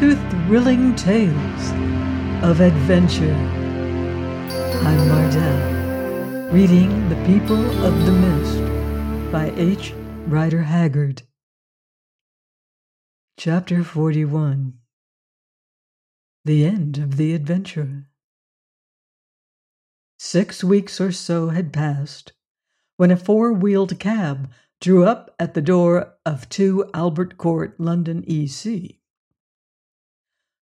to Thrilling Tales of Adventure. I'm Mardell, reading The People of the Mist by H. Rider Haggard. Chapter 41 The End of the Adventure. Six weeks or so had passed when a four wheeled cab drew up at the door of 2 Albert Court, London, EC.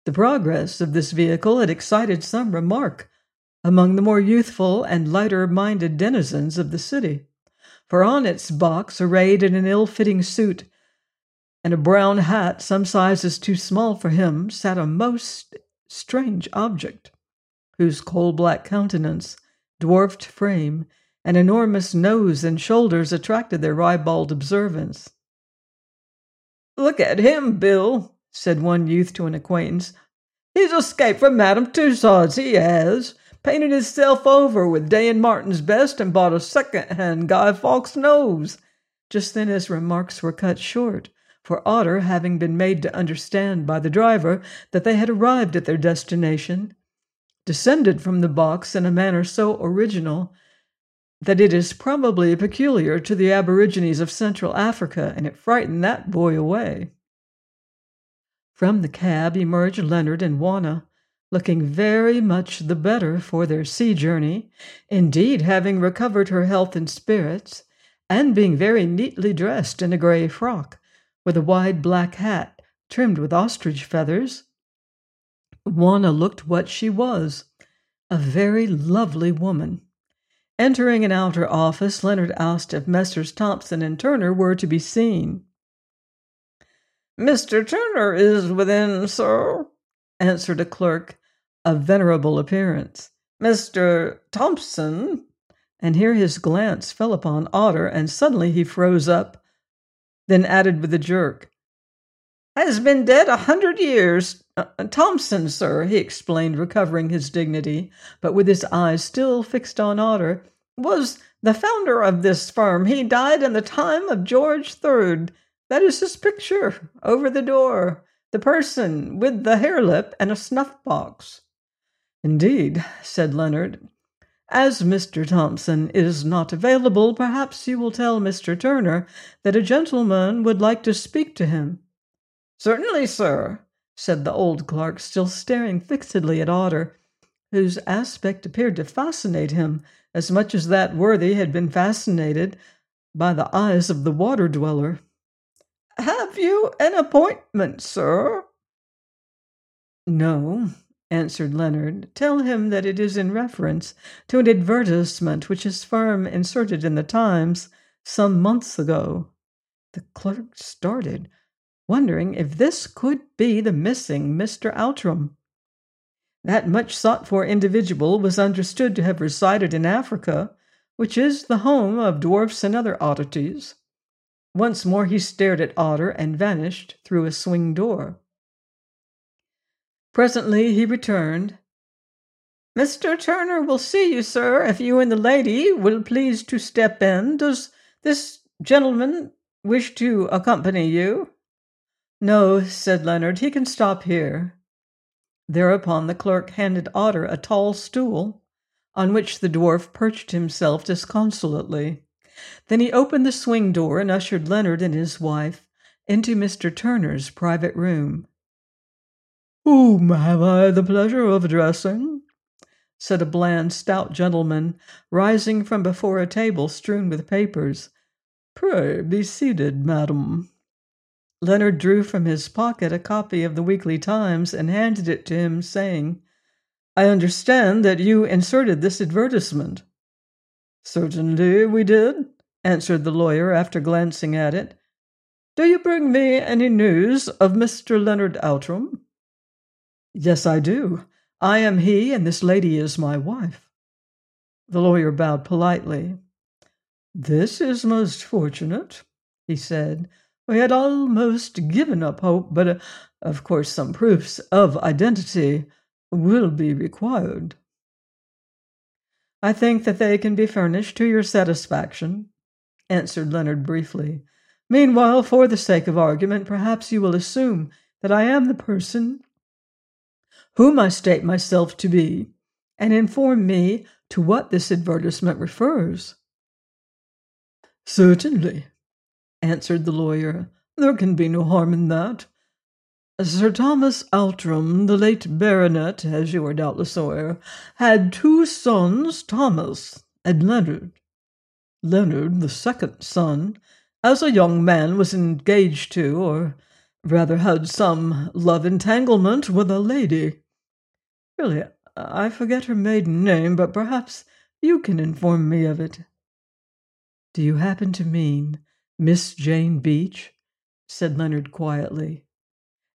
The progress of this vehicle had excited some remark among the more youthful and lighter minded denizens of the city, for on its box, arrayed in an ill fitting suit and a brown hat some sizes too small for him, sat a most strange object, whose coal black countenance, dwarfed frame, an enormous nose and shoulders attracted their ribald observance. Look at him, Bill, said one youth to an acquaintance. He's escaped from Madame Tussaud's, he has. Painted himself over with Day and Martin's best and bought a second-hand Guy Fawkes nose. Just then his remarks were cut short, for Otter, having been made to understand by the driver that they had arrived at their destination, descended from the box in a manner so original that it is probably peculiar to the aborigines of Central Africa, and it frightened that boy away. From the cab emerged Leonard and Juana, looking very much the better for their sea journey, indeed, having recovered her health and spirits, and being very neatly dressed in a gray frock, with a wide black hat trimmed with ostrich feathers. Juana looked what she was a very lovely woman. Entering an outer office, Leonard asked if Messrs. Thompson and Turner were to be seen. Mr. Turner is within, sir, answered a clerk of venerable appearance. Mr. Thompson, and here his glance fell upon Otter, and suddenly he froze up, then added with a jerk, has been dead a hundred years. Uh, Thompson, sir, he explained, recovering his dignity, but with his eyes still fixed on Otter, was the founder of this firm. He died in the time of George III. That is his picture over the door. The person with the hare lip and a snuff box. Indeed, said Leonard. As Mr. Thompson is not available, perhaps you will tell Mr. Turner that a gentleman would like to speak to him. Certainly, sir, said the old clerk, still staring fixedly at Otter, whose aspect appeared to fascinate him as much as that worthy had been fascinated by the eyes of the water dweller. Have you an appointment, sir? No, answered Leonard. Tell him that it is in reference to an advertisement which his firm inserted in the Times some months ago. The clerk started wondering if this could be the missing Mr. Outram. That much sought for individual was understood to have resided in Africa, which is the home of dwarfs and other oddities. Once more he stared at Otter and vanished through a swing door. Presently he returned. Mr. Turner will see you, sir, if you and the lady will please to step in. Does this gentleman wish to accompany you? No, said Leonard, he can stop here. Thereupon the clerk handed Otter a tall stool, on which the dwarf perched himself disconsolately. Then he opened the swing door and ushered Leonard and his wife into Mr. Turner's private room. Whom have I the pleasure of addressing? said a bland, stout gentleman, rising from before a table strewn with papers. Pray be seated, madam. Leonard drew from his pocket a copy of the Weekly Times and handed it to him, saying, I understand that you inserted this advertisement. Certainly we did, answered the lawyer after glancing at it. Do you bring me any news of Mr. Leonard Outram? Yes, I do. I am he, and this lady is my wife. The lawyer bowed politely. This is most fortunate, he said. We had almost given up hope, but uh, of course some proofs of identity will be required. I think that they can be furnished to your satisfaction, answered Leonard briefly. Meanwhile, for the sake of argument, perhaps you will assume that I am the person whom I state myself to be, and inform me to what this advertisement refers. Certainly, answered the lawyer. There can be no harm in that. Sir Thomas Outram, the late baronet, as you are doubtless aware, had two sons, Thomas and Leonard. Leonard, the second son, as a young man, was engaged to, or rather had some love entanglement with a lady. Really, I forget her maiden name, but perhaps you can inform me of it. Do you happen to mean Miss Jane Beach? said Leonard quietly.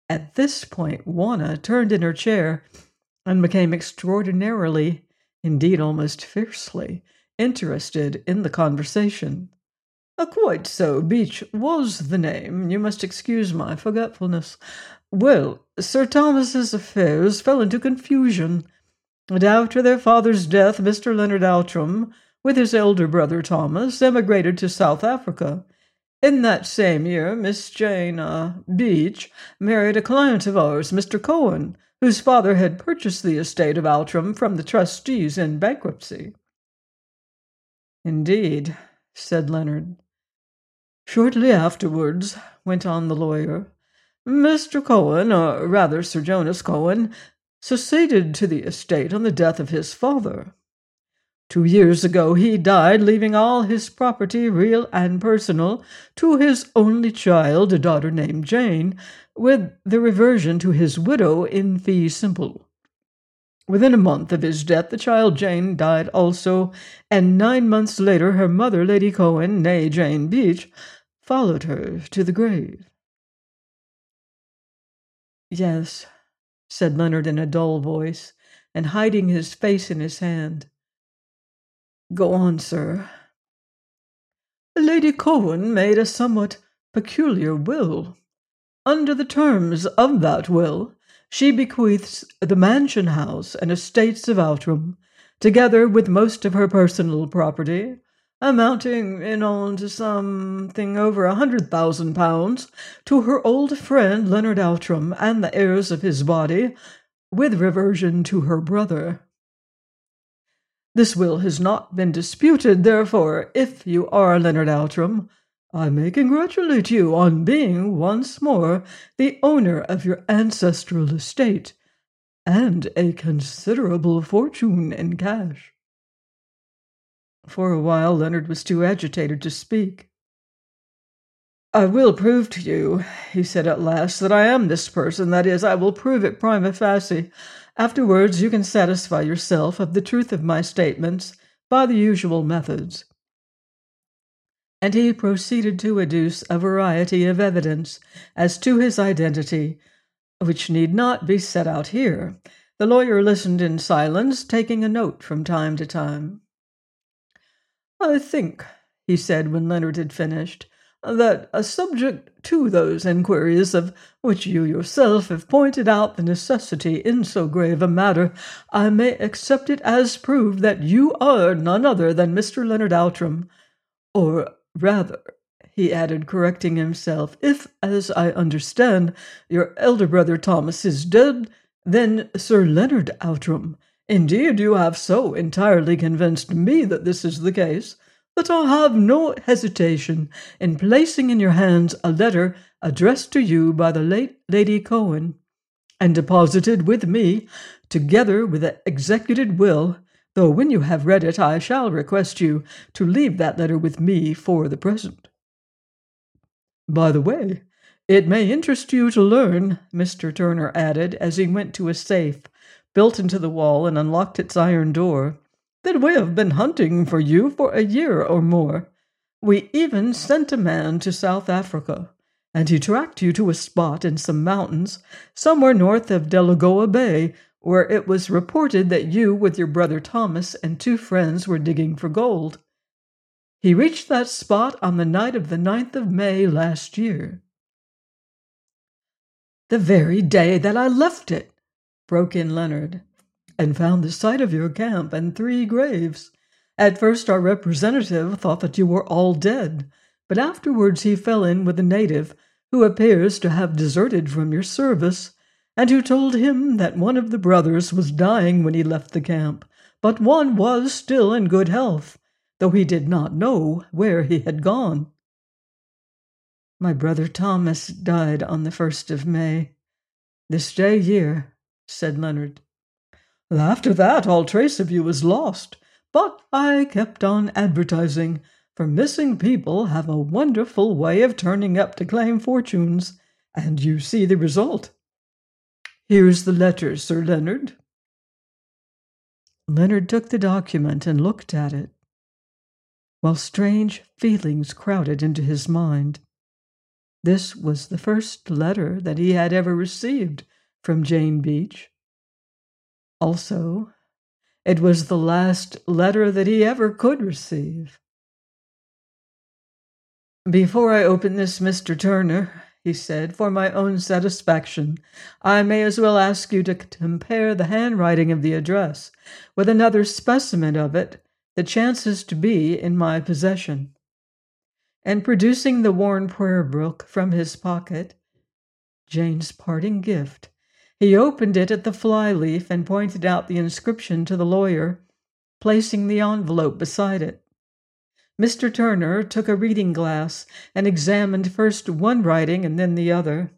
At this point, Juana turned in her chair and became extraordinarily, indeed almost fiercely, interested in the conversation. Quite so. Beach was the name. You must excuse my forgetfulness. Well, Sir Thomas's affairs fell into confusion, and after their father's death, Mr. Leonard Outram, with his elder brother Thomas, emigrated to South Africa. In that same year, Miss Jane uh, Beach married a client of ours, Mr. Cohen, whose father had purchased the estate of Outram from the trustees in bankruptcy. Indeed, said Leonard. Shortly afterwards, went on the lawyer, Mr. Cohen, or rather Sir Jonas Cohen, succeeded to the estate on the death of his father. Two years ago he died, leaving all his property, real and personal, to his only child, a daughter named Jane, with the reversion to his widow in fee simple. Within a month of his death, the child Jane died also, and nine months later her mother, Lady Cohen, née Jane Beach, followed her to the grave. Yes, said Leonard in a dull voice, and hiding his face in his hand. Go on, sir. Lady Cohen made a somewhat peculiar will. Under the terms of that will, she bequeaths the mansion house and estates of Outram, together with most of her personal property, amounting in all to something over a hundred thousand pounds, to her old friend Leonard Outram and the heirs of his body, with reversion to her brother. This will has not been disputed, therefore, if you are Leonard Outram, I may congratulate you on being once more the owner of your ancestral estate and a considerable fortune in cash. For a while, Leonard was too agitated to speak. I will prove to you, he said at last, that I am this person. That is, I will prove it prima facie. Afterwards, you can satisfy yourself of the truth of my statements by the usual methods. And he proceeded to adduce a variety of evidence as to his identity, which need not be set out here. The lawyer listened in silence, taking a note from time to time. I think, he said when Leonard had finished, that, a subject to those inquiries of which you yourself have pointed out the necessity in so grave a matter, I may accept it as proved that you are none other than Mr. Leonard Outram, or rather, he added, correcting himself, if, as I understand, your elder brother Thomas is dead, then Sir Leonard Outram. Indeed, you have so entirely convinced me that this is the case that I have no hesitation in placing in your hands a letter addressed to you by the late Lady Cohen, and deposited with me, together with the executed will, though when you have read it I shall request you to leave that letter with me for the present. By the way, it may interest you to learn, Mr. Turner added as he went to a safe built into the wall and unlocked its iron door, that we have been hunting for you for a year or more. We even sent a man to South Africa, and he tracked you to a spot in some mountains somewhere north of Delagoa Bay, where it was reported that you, with your brother Thomas and two friends, were digging for gold. He reached that spot on the night of the ninth of May last year. The very day that I left it, broke in Leonard and found the site of your camp and three graves. At first, our representative thought that you were all dead, but afterwards he fell in with a native who appears to have deserted from your service, and who told him that one of the brothers was dying when he left the camp, but one was still in good health, though he did not know where he had gone. My brother Thomas died on the first of May, this day year, said Leonard. After that, all trace of you was lost, but I kept on advertising, for missing people have a wonderful way of turning up to claim fortunes, and you see the result. Here's the letter, Sir Leonard. Leonard took the document and looked at it, while strange feelings crowded into his mind. This was the first letter that he had ever received from Jane Beach. Also, it was the last letter that he ever could receive. Before I open this, Mr. Turner, he said, for my own satisfaction, I may as well ask you to compare the handwriting of the address with another specimen of it that chances to be in my possession and producing the worn prayer book from his pocket, Jane's parting gift, he opened it at the flyleaf and pointed out the inscription to the lawyer, placing the envelope beside it. Mr. Turner took a reading glass and examined first one writing and then the other.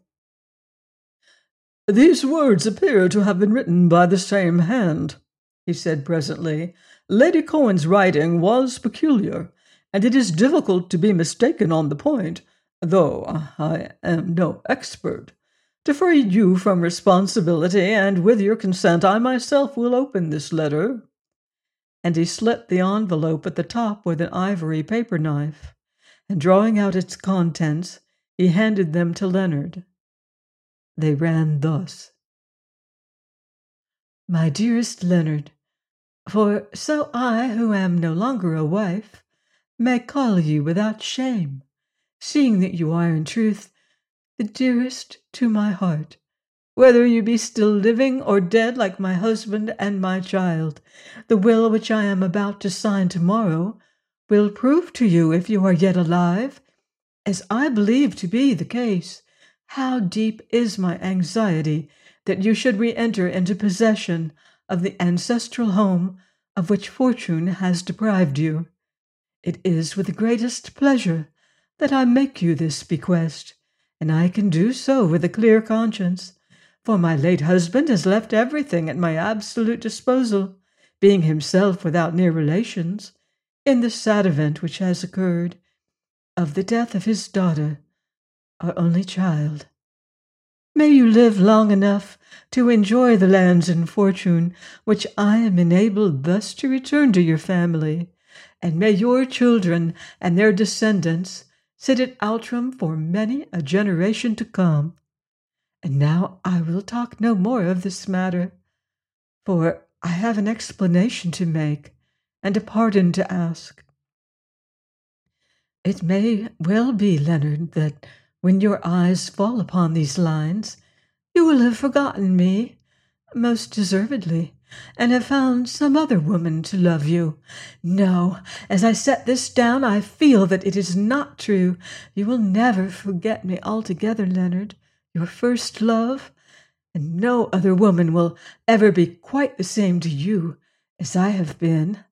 These words appear to have been written by the same hand, he said presently. Lady Cohen's writing was peculiar, and it is difficult to be mistaken on the point, though I am no expert. To free you from responsibility, and with your consent, I myself will open this letter. And he slit the envelope at the top with an ivory paper knife, and drawing out its contents, he handed them to Leonard. They ran thus My dearest Leonard, for so I, who am no longer a wife, may call you without shame, seeing that you are in truth the dearest to my heart, whether you be still living or dead like my husband and my child. The will which I am about to sign tomorrow will prove to you if you are yet alive, as I believe to be the case, how deep is my anxiety that you should re enter into possession of the ancestral home of which fortune has deprived you. It is with the greatest pleasure that I make you this bequest, and I can do so with a clear conscience, for my late husband has left everything at my absolute disposal, being himself without near relations, in the sad event which has occurred of the death of his daughter, our only child. May you live long enough to enjoy the lands and fortune which I am enabled thus to return to your family and may your children and their descendants sit at Outram for many a generation to come. And now I will talk no more of this matter, for I have an explanation to make and a pardon to ask. It may well be, Leonard, that when your eyes fall upon these lines, you will have forgotten me, most deservedly, and have found some other woman to love you. No, as I set this down, I feel that it is not true. You will never forget me altogether, Leonard, your first love, and no other woman will ever be quite the same to you as I have been.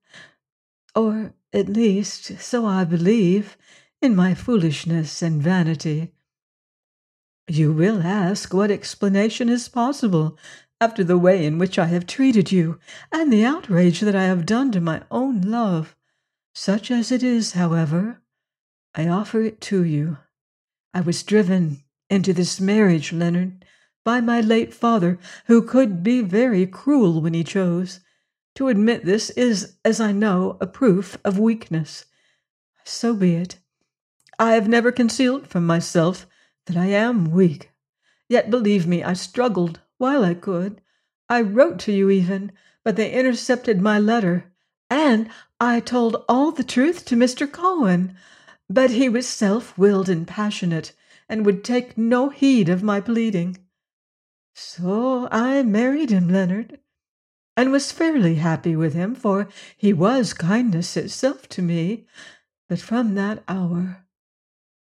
Or, at least, so I believe, in my foolishness and vanity. You will ask what explanation is possible after the way in which I have treated you, and the outrage that I have done to my own love. Such as it is, however, I offer it to you. I was driven into this marriage, Leonard, by my late father, who could be very cruel when he chose. To admit this is, as I know, a proof of weakness. So be it. I have never concealed from myself that I am weak. Yet believe me, I struggled while I could. I wrote to you even, but they intercepted my letter, and I told all the truth to Mr. Cohen. But he was self willed and passionate, and would take no heed of my pleading. So I married him, Leonard, and was fairly happy with him, for he was kindness itself to me. But from that hour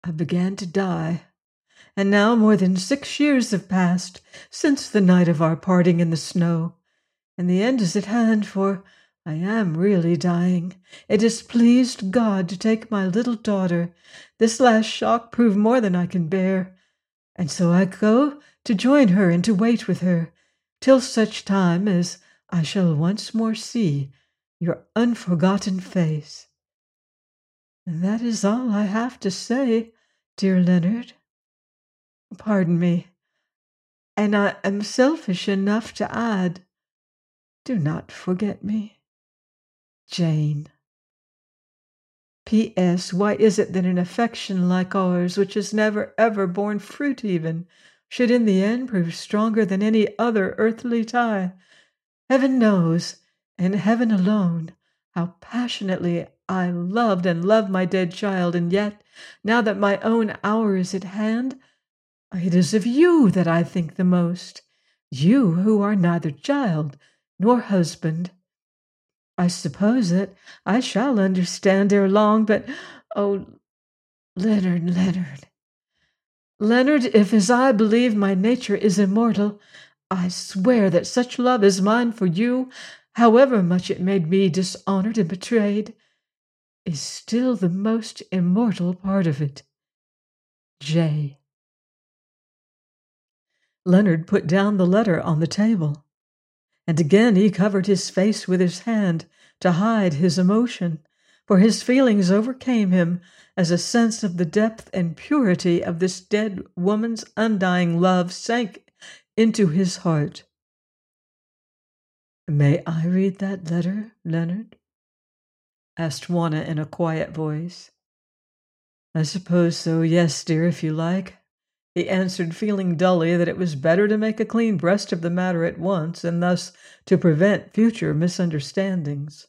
I began to die and now more than six years have passed since the night of our parting in the snow, and the end is at hand, for I am really dying. It has pleased God to take my little daughter. This last shock proved more than I can bear, and so I go to join her and to wait with her, till such time as I shall once more see your unforgotten face. And that is all I have to say, dear Leonard. Pardon me, and I am selfish enough to add, do not forget me. Jane. P.S. Why is it that an affection like ours, which has never ever borne fruit even, should in the end prove stronger than any other earthly tie? Heaven knows, and heaven alone, how passionately I loved and love my dead child, and yet, now that my own hour is at hand, it is of you that I think the most. You who are neither child nor husband I suppose that I shall understand ere long, but oh, Leonard, Leonard. Leonard, if as I believe my nature is immortal, I swear that such love as mine for you, however much it made me dishonored and betrayed, is still the most immortal part of it. J. Leonard put down the letter on the table and again he covered his face with his hand to hide his emotion, for his feelings overcame him as a sense of the depth and purity of this dead woman's undying love sank into his heart. May I read that letter, Leonard? asked Juana in a quiet voice. I suppose so, yes, dear, if you like. He answered, feeling dully that it was better to make a clean breast of the matter at once, and thus to prevent future misunderstandings.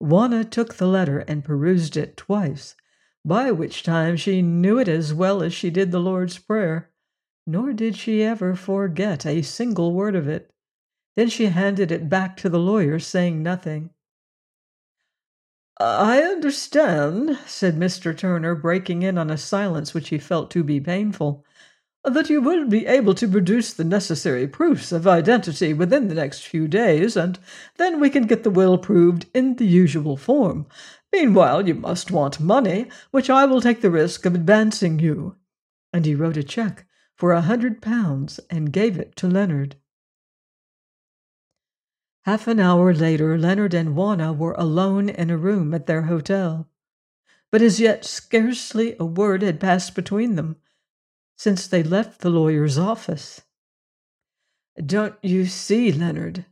Juana took the letter and perused it twice, by which time she knew it as well as she did the Lord's Prayer, nor did she ever forget a single word of it. Then she handed it back to the lawyer, saying nothing. I understand, said Mr. Turner, breaking in on a silence which he felt to be painful, that you will be able to produce the necessary proofs of identity within the next few days, and then we can get the will proved in the usual form. Meanwhile, you must want money, which I will take the risk of advancing you. And he wrote a cheque for a hundred pounds and gave it to Leonard. Half an hour later, Leonard and Juana were alone in a room at their hotel. But as yet scarcely a word had passed between them since they left the lawyer's office. Don't you see, Leonard?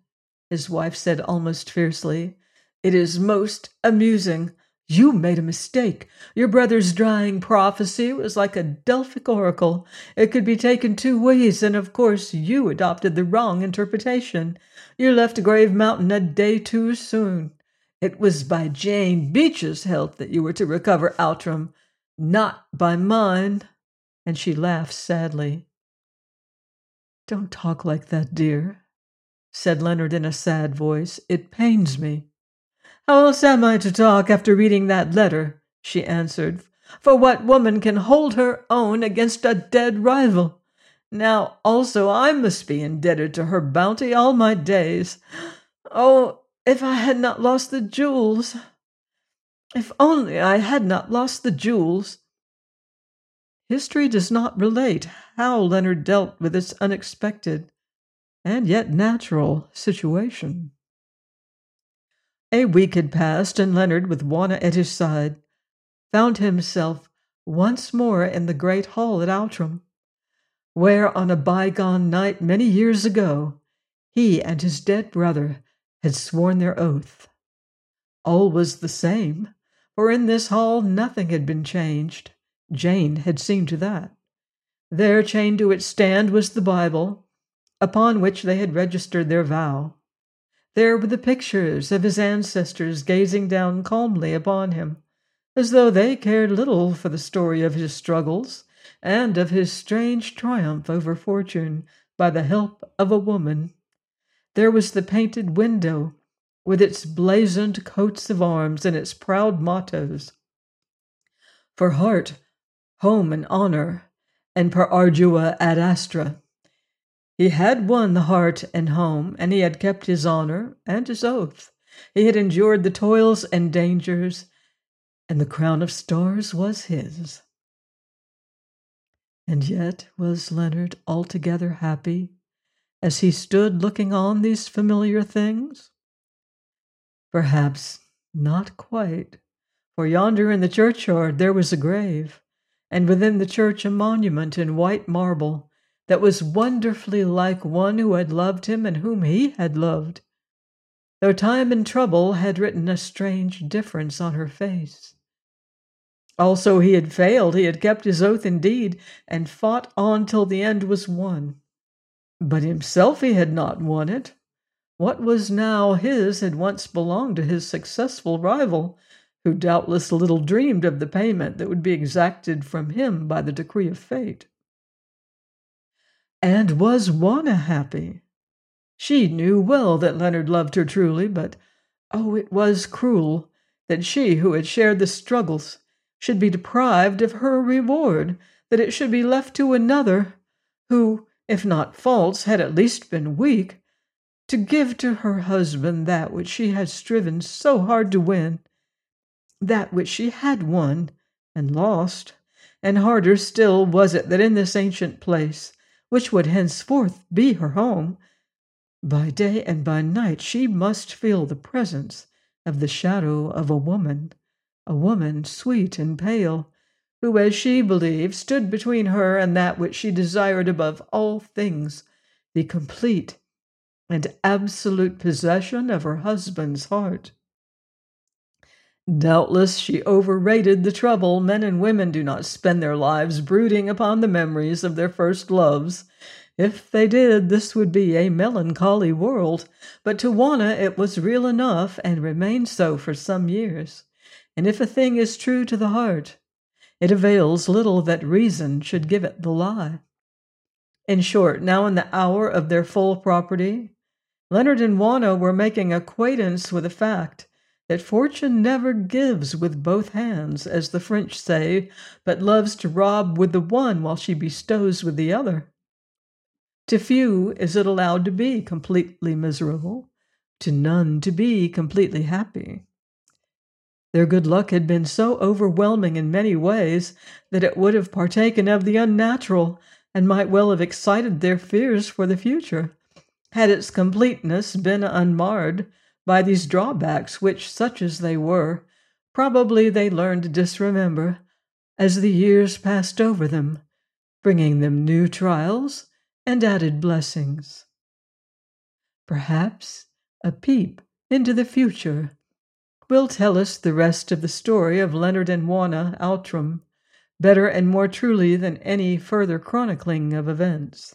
his wife said almost fiercely. It is most amusing you made a mistake. Your brother's drying prophecy was like a Delphic oracle. It could be taken two ways, and of course you adopted the wrong interpretation. You left Grave Mountain a day too soon. It was by Jane Beach's help that you were to recover Outram, not by mine. And she laughed sadly. Don't talk like that, dear, said Leonard in a sad voice. It pains me. How else am I to talk after reading that letter? she answered. For what woman can hold her own against a dead rival? Now also I must be indebted to her bounty all my days. Oh, if I had not lost the jewels! If only I had not lost the jewels! History does not relate how Leonard dealt with this unexpected and yet natural situation. A week had passed, and Leonard, with Juana at his side, found himself once more in the great hall at Outram, where on a bygone night many years ago he and his dead brother had sworn their oath. All was the same, for in this hall nothing had been changed. Jane had seen to that. There, chained to its stand, was the Bible, upon which they had registered their vow. There were the pictures of his ancestors gazing down calmly upon him, as though they cared little for the story of his struggles and of his strange triumph over fortune by the help of a woman. There was the painted window with its blazoned coats of arms and its proud mottos for heart, home, and honor, and per ardua ad astra. He had won the heart and home, and he had kept his honor and his oath. He had endured the toils and dangers, and the crown of stars was his. And yet was Leonard altogether happy as he stood looking on these familiar things? Perhaps not quite, for yonder in the churchyard there was a grave, and within the church a monument in white marble that was wonderfully like one who had loved him and whom he had loved, though time and trouble had written a strange difference on her face. Also, he had failed. He had kept his oath indeed, and fought on till the end was won. But himself he had not won it. What was now his had once belonged to his successful rival, who doubtless little dreamed of the payment that would be exacted from him by the decree of fate. And was Juana happy? She knew well that Leonard loved her truly, but oh, it was cruel that she, who had shared the struggles, should be deprived of her reward, that it should be left to another, who, if not false, had at least been weak, to give to her husband that which she had striven so hard to win, that which she had won and lost. And harder still was it that in this ancient place, which would henceforth be her home, by day and by night she must feel the presence of the shadow of a woman, a woman sweet and pale, who, as she believed, stood between her and that which she desired above all things the complete and absolute possession of her husband's heart. Doubtless she overrated the trouble men and women do not spend their lives brooding upon the memories of their first loves. If they did, this would be a melancholy world, but to Juana it was real enough and remained so for some years. And if a thing is true to the heart, it avails little that reason should give it the lie. In short, now in the hour of their full property, Leonard and Juana were making acquaintance with the fact that fortune never gives with both hands, as the French say, but loves to rob with the one while she bestows with the other. To few is it allowed to be completely miserable, to none to be completely happy. Their good luck had been so overwhelming in many ways that it would have partaken of the unnatural and might well have excited their fears for the future, had its completeness been unmarred by these drawbacks, which, such as they were, probably they learned to disremember as the years passed over them, bringing them new trials and added blessings. Perhaps a peep into the future will tell us the rest of the story of Leonard and Juana Outram, better and more truly than any further chronicling of events.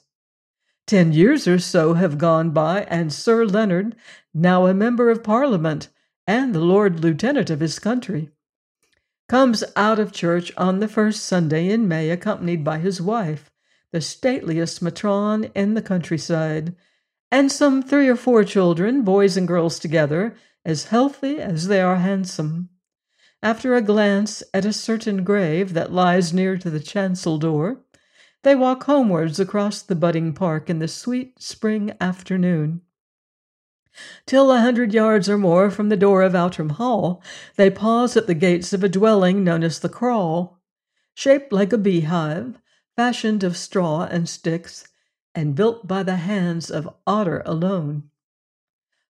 Ten years or so have gone by, and Sir Leonard, now a member of Parliament and the Lord Lieutenant of his country, comes out of church on the first Sunday in May, accompanied by his wife, the stateliest matron in the countryside, and some three or four children, boys and girls together, as healthy as they are handsome. After a glance at a certain grave that lies near to the chancel door, they walk homewards across the budding park in the sweet spring afternoon. Till a hundred yards or more from the door of Outram Hall, they pause at the gates of a dwelling known as the Kraal, shaped like a beehive, fashioned of straw and sticks, and built by the hands of Otter alone.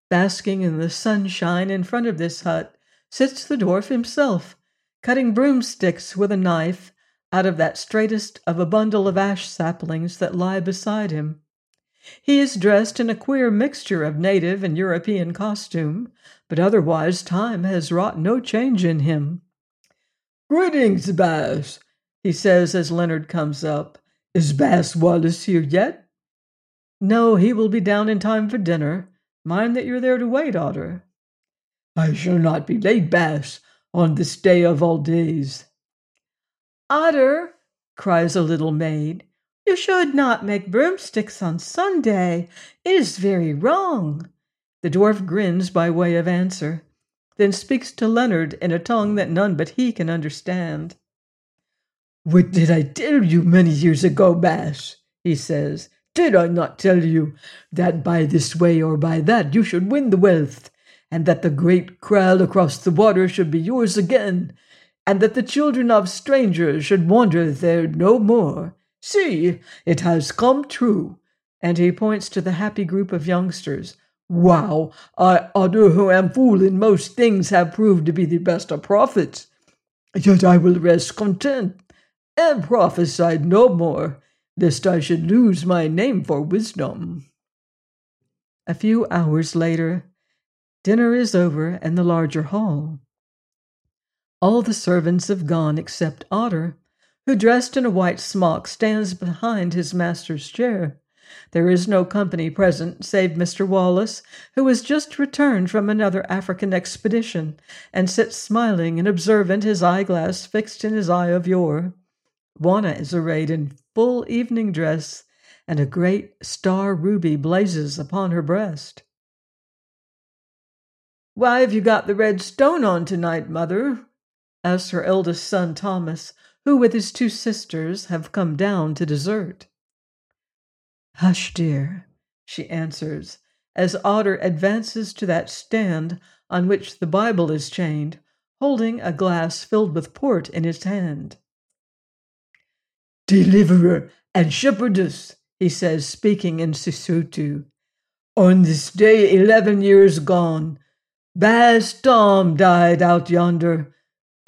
Basking in the sunshine in front of this hut sits the dwarf himself, cutting broomsticks with a knife out of that straightest of a bundle of ash saplings that lie beside him. He is dressed in a queer mixture of native and European costume, but otherwise time has wrought no change in him. Greetings, Baas, he says as Leonard comes up. Is Baas Wallace here yet? No, he will be down in time for dinner. Mind that you're there to wait, Otter. I shall not be late, Baas, on this day of all days. Otter, cries a little maid, you should not make broomsticks on Sunday. It is very wrong. The dwarf grins by way of answer, then speaks to Leonard in a tongue that none but he can understand. What did I tell you many years ago, Baas? he says. Did I not tell you that by this way or by that you should win the wealth, and that the great kraal across the water should be yours again, and that the children of strangers should wander there no more? See, it has come true. And he points to the happy group of youngsters. Wow, I, Otter, who am fool in most things, have proved to be the best of prophets. Yet I will rest content and prophesied no more, lest I should lose my name for wisdom. A few hours later, dinner is over in the larger hall. All the servants have gone except Otter, who, dressed in a white smock, stands behind his master's chair. There is no company present save Mr. Wallace, who has just returned from another African expedition, and sits smiling and observant, his eyeglass fixed in his eye of yore. Juana is arrayed in full evening dress, and a great star ruby blazes upon her breast. Why have you got the red stone on tonight, mother? Asks her eldest son Thomas, who with his two sisters have come down to dessert. Hush, dear, she answers, as Otter advances to that stand on which the Bible is chained, holding a glass filled with port in his hand deliverer, and shepherdess, he says, speaking in Sesotho. On this day, eleven years gone, Baas Tom died out yonder.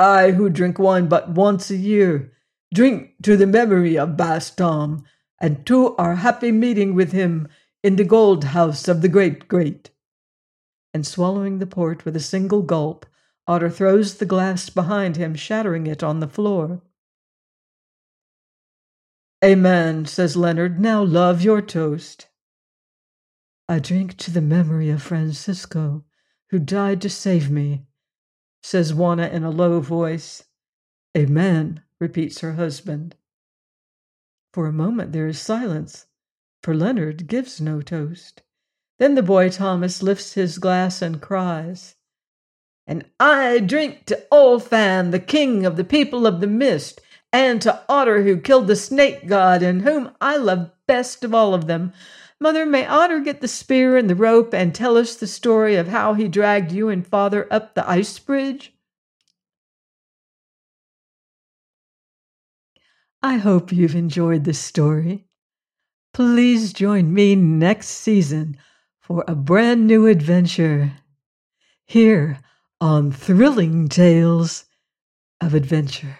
I, who drink wine but once a year, drink to the memory of Baas Tom, and to our happy meeting with him in the gold house of the great great. And swallowing the port with a single gulp, Otter throws the glass behind him, shattering it on the floor. Amen, says Leonard. Now love your toast. I drink to the memory of Francisco, who died to save me, says Juana in a low voice. Amen, repeats her husband. For a moment there is silence, for Leonard gives no toast. Then the boy Thomas lifts his glass and cries, And I drink to Olfan, the king of the people of the mist, and to Otter, who killed the snake god, and whom I love best of all of them. Mother, may Otter get the spear and the rope and tell us the story of how he dragged you and father up the ice bridge? I hope you've enjoyed this story. Please join me next season for a brand new adventure here on Thrilling Tales of Adventure.